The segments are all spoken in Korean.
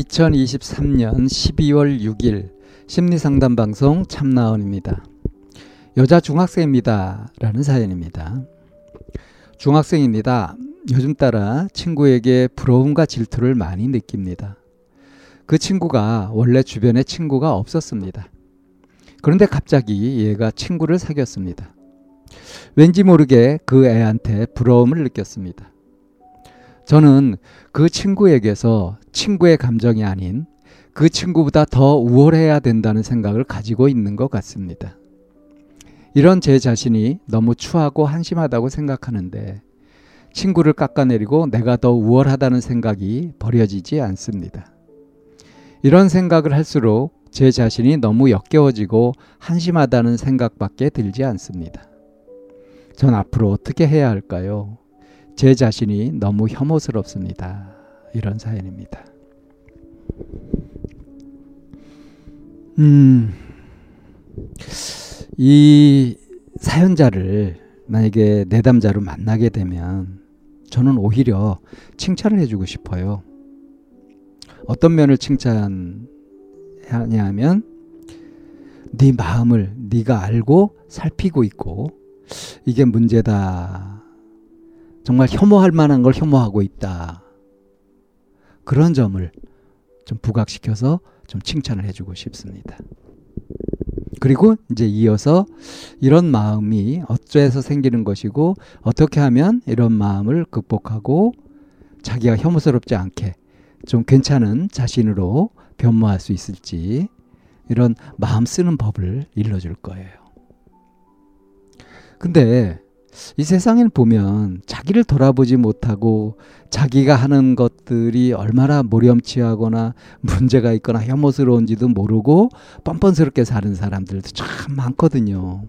2023년 12월 6일 심리상담 방송 참나원입니다. 여자 중학생입니다. 라는 사연입니다. 중학생입니다. 요즘 따라 친구에게 부러움과 질투를 많이 느낍니다. 그 친구가 원래 주변에 친구가 없었습니다. 그런데 갑자기 얘가 친구를 사귀었습니다. 왠지 모르게 그 애한테 부러움을 느꼈습니다. 저는 그 친구에게서 친구의 감정이 아닌 그 친구보다 더 우월해야 된다는 생각을 가지고 있는 것 같습니다. 이런 제 자신이 너무 추하고 한심하다고 생각하는데 친구를 깎아내리고 내가 더 우월하다는 생각이 버려지지 않습니다. 이런 생각을 할수록 제 자신이 너무 역겨워지고 한심하다는 생각밖에 들지 않습니다. 전 앞으로 어떻게 해야 할까요? 제 자신이 너무 혐오스럽습니다. 이런 사연입니다. 음, 이 사연자를 만약에 내담자로 만나게 되면 저는 오히려 칭찬을 해주고 싶어요. 어떤 면을 칭찬하냐면 네 마음을 네가 알고 살피고 있고 이게 문제다. 정말 혐오할 만한 걸 혐오하고 있다. 그런 점을 좀 부각시켜서 좀 칭찬을 해주고 싶습니다. 그리고 이제 이어서 이런 마음이 어째서 생기는 것이고 어떻게 하면 이런 마음을 극복하고 자기가 혐오스럽지 않게 좀 괜찮은 자신으로 변모할 수 있을지 이런 마음 쓰는 법을 일러줄 거예요. 근데 이 세상을 보면 자기를 돌아보지 못하고 자기가 하는 것들이 얼마나 모렴치하거나 문제가 있거나 혐오스러운지도 모르고 뻔뻔스럽게 사는 사람들도 참 많거든요.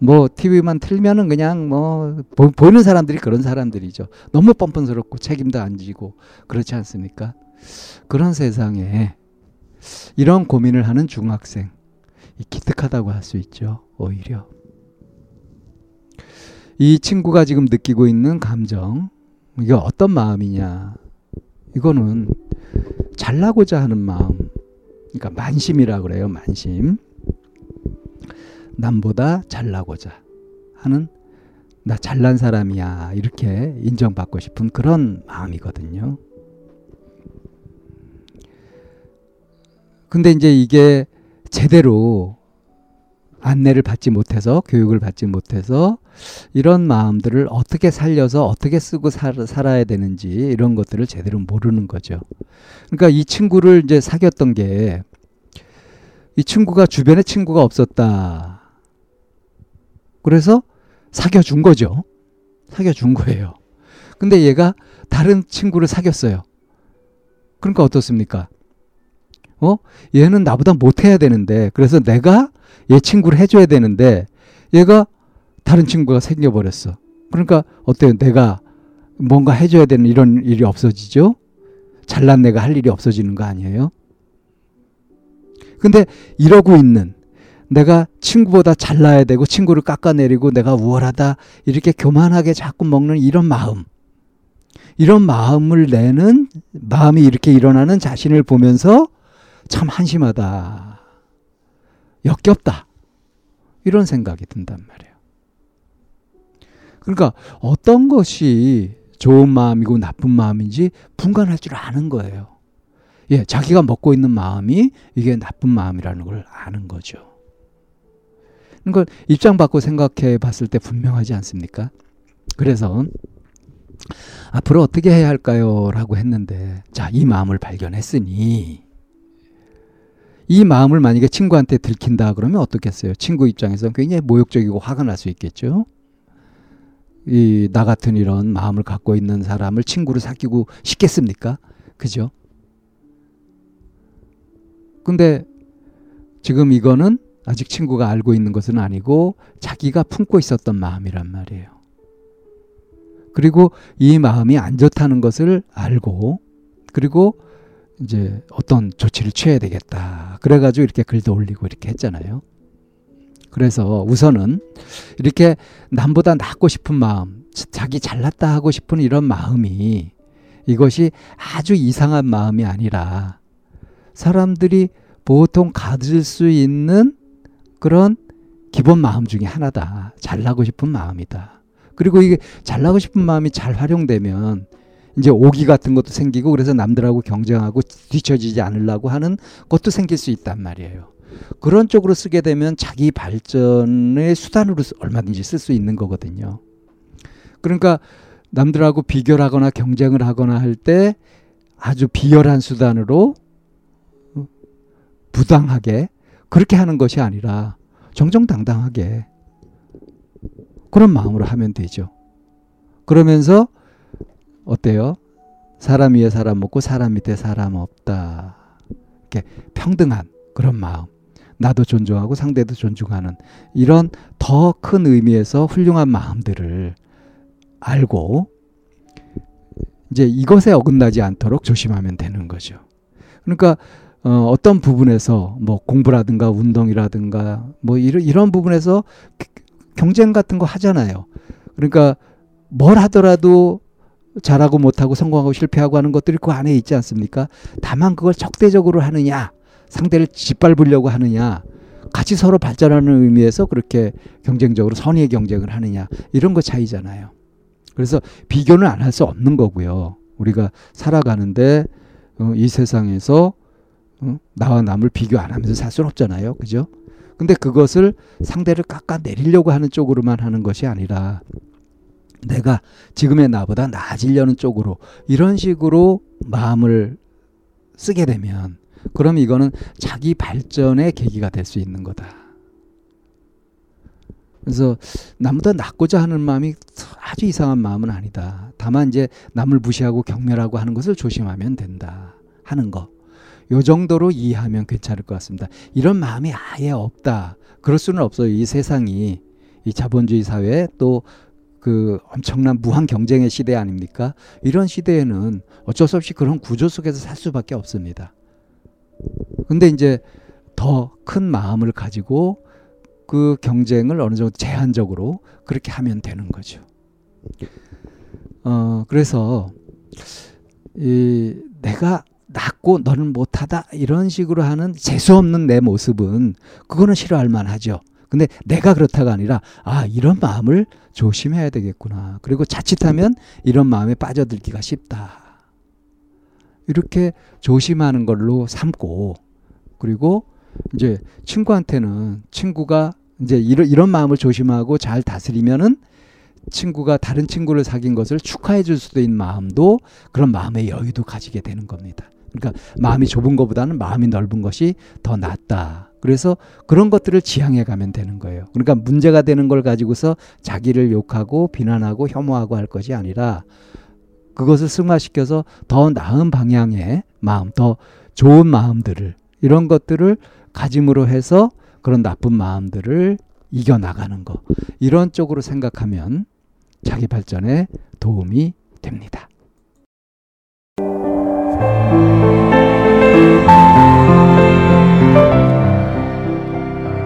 뭐 TV만 틀면은 그냥 뭐 보, 보는 사람들이 그런 사람들이죠. 너무 뻔뻔스럽고 책임도 안 지고 그렇지 않습니까? 그런 세상에 이런 고민을 하는 중학생 기특하다고 할 수 있죠. 오히려 이 친구가 지금 느끼고 있는 감정 이게 어떤 마음이냐? 이거는 잘나고자 하는 마음 그러니까 만심이라 그래요 만심. 남보다 잘나고자 하는 나 잘난 사람이야 이렇게 인정받고 싶은 그런 마음이거든요. 근데 이제 이게 제대로 안내를 받지 못해서 교육을 받지 못해서 이런 마음들을 어떻게 살려서 어떻게 쓰고 살, 살아야 되는지 이런 것들을 제대로 모르는 거죠. 그러니까 이 친구를 이제 사귀었던 게 이 친구가 주변에 친구가 없었다. 그래서 사귀어 준 거죠. 사귀어 준 거예요. 근데 얘가 다른 친구를 사귀었어요. 그러니까 어떻습니까? 어? 얘는 나보다 못해야 되는데, 그래서 내가 얘 친구를 해줘야 되는데, 얘가 다른 친구가 생겨버렸어. 그러니까 어때요? 내가 뭔가 해줘야 되는 이런 일이 없어지죠? 잘난 내가 할 일이 없어지는 거 아니에요? 근데 이러고 있는 내가 친구보다 잘나야 되고 친구를 깎아내리고 내가 우월하다 이렇게 교만하게 자꾸 먹는 이런 마음 이런 마음을 내는 마음이 이렇게 일어나는 자신을 보면서 참 한심하다 역겹다 이런 생각이 든단 말이에요. 그러니까 어떤 것이 좋은 마음이고 나쁜 마음인지 분간할 줄 아는 거예요. 예, 자기가 먹고 있는 마음이 이게 나쁜 마음이라는 걸 아는 거죠. 그걸 입장 바꿔 생각해 봤을 때 분명하지 않습니까? 그래서 앞으로 어떻게 해야 할까요? 라고 했는데, 자, 이 마음을 발견했으니, 이 마음을 만약에 친구한테 들킨다 그러면 어떻겠어요? 친구 입장에서 굉장히 모욕적이고 화가 날 수 있겠죠? 이 나 같은 이런 마음을 갖고 있는 사람을 친구로 사귀고 싶겠습니까? 그죠? 근데 지금 이거는 아직 친구가 알고 있는 것은 아니고 자기가 품고 있었던 마음이란 말이에요. 그리고 이 마음이 안 좋다는 것을 알고 그리고 이제 어떤 조치를 취해야 되겠다. 그래가지고 이렇게 글도 올리고 이렇게 했잖아요. 그래서 우선은 이렇게 남보다 낫고 싶은 마음, 자기 잘났다 하고 싶은 이런 마음이 이것이 아주 이상한 마음이 아니라 사람들이 보통 가질 수 있는 그런 기본 마음 중에 하나다. 잘나고 싶은 마음이다. 그리고 이게 잘나고 싶은 마음이 잘 활용되면 이제 오기 같은 것도 생기고 그래서 남들하고 경쟁하고 뒤처지지 않으려고 하는 것도 생길 수 있단 말이에요. 그런 쪽으로 쓰게 되면 자기 발전의 수단으로 얼마든지 쓸 수 있는 거거든요. 그러니까 남들하고 비교를 하거나 경쟁을 하거나 할 때 아주 비열한 수단으로 부당하게 그렇게 하는 것이 아니라 정정당당하게 그런 마음으로 하면 되죠. 그러면서 어때요? 사람 위에 사람 없고 사람 밑에 사람 없다. 이렇게 평등한 그런 마음. 나도 존중하고 상대도 존중하는 이런 더 큰 의미에서 훌륭한 마음들을 알고 이제 이것에 어긋나지 않도록 조심하면 되는 거죠. 그러니까 어, 어떤 부분에서 뭐 공부라든가 운동이라든가 뭐 이런 이런 부분에서 경쟁 같은 거 하잖아요. 그러니까 뭘 하더라도 잘하고 못하고 성공하고 실패하고 하는 것들이 그 안에 있지 않습니까? 다만 그걸 적대적으로 하느냐, 상대를 짓밟으려고 하느냐, 같이 서로 발전하는 의미에서 그렇게 경쟁적으로 선의의 경쟁을 하느냐, 이런 거 차이잖아요. 그래서 비교는 안 할 수 없는 거고요. 우리가 살아가는데 어, 이 세상에서 어? 나와 남을 비교 안 하면서 살 수는 없잖아요. 그죠? 근데 그것을 상대를 깎아내리려고 하는 쪽으로만 하는 것이 아니라 내가 지금의 나보다 나아지려는 쪽으로 이런 식으로 마음을 쓰게 되면 그럼 이거는 자기 발전의 계기가 될 수 있는 거다. 그래서 남보다 낫고자 하는 마음이 아주 이상한 마음은 아니다. 다만 이제 남을 무시하고 경멸하고 하는 것을 조심하면 된다. 하는 거. 요 정도로 이해하면 괜찮을 것 같습니다. 이런 마음이 아예 없다. 그럴 수는 없어요. 이 세상이 이 자본주의 사회 또 그 엄청난 무한 경쟁의 시대 아닙니까? 이런 시대에는 어쩔 수 없이 그런 구조 속에서 살 수밖에 없습니다. 근데 이제 더 큰 마음을 가지고 그 경쟁을 어느 정도 제한적으로 그렇게 하면 되는 거죠. 어, 그래서 이 내가 낫고 너는 못하다 이런 식으로 하는 재수 없는 내 모습은 그거는 싫어할 만하죠. 근데 내가 그렇다가 아니라 아 이런 마음을 조심해야 되겠구나. 그리고 자칫하면 이런 마음에 빠져들기가 쉽다. 이렇게 조심하는 걸로 삼고 그리고 이제 친구한테는 친구가 이제 이런 이런 마음을 조심하고 잘 다스리면은 친구가 다른 친구를 사귄 것을 축하해 줄 수도 있는 마음도 그런 마음의 여유도 가지게 되는 겁니다. 그러니까 마음이 좁은 것보다는 마음이 넓은 것이 더 낫다. 그래서 그런 것들을 지향해 가면 되는 거예요. 그러니까 문제가 되는 걸 가지고서 자기를 욕하고 비난하고 혐오하고 할 것이 아니라 그것을 승화시켜서 더 나은 방향의 마음, 더 좋은 마음들을 이런 것들을 가짐으로 해서 그런 나쁜 마음들을 이겨 나가는 것. 이런 쪽으로 생각하면 자기 발전에 도움이 됩니다.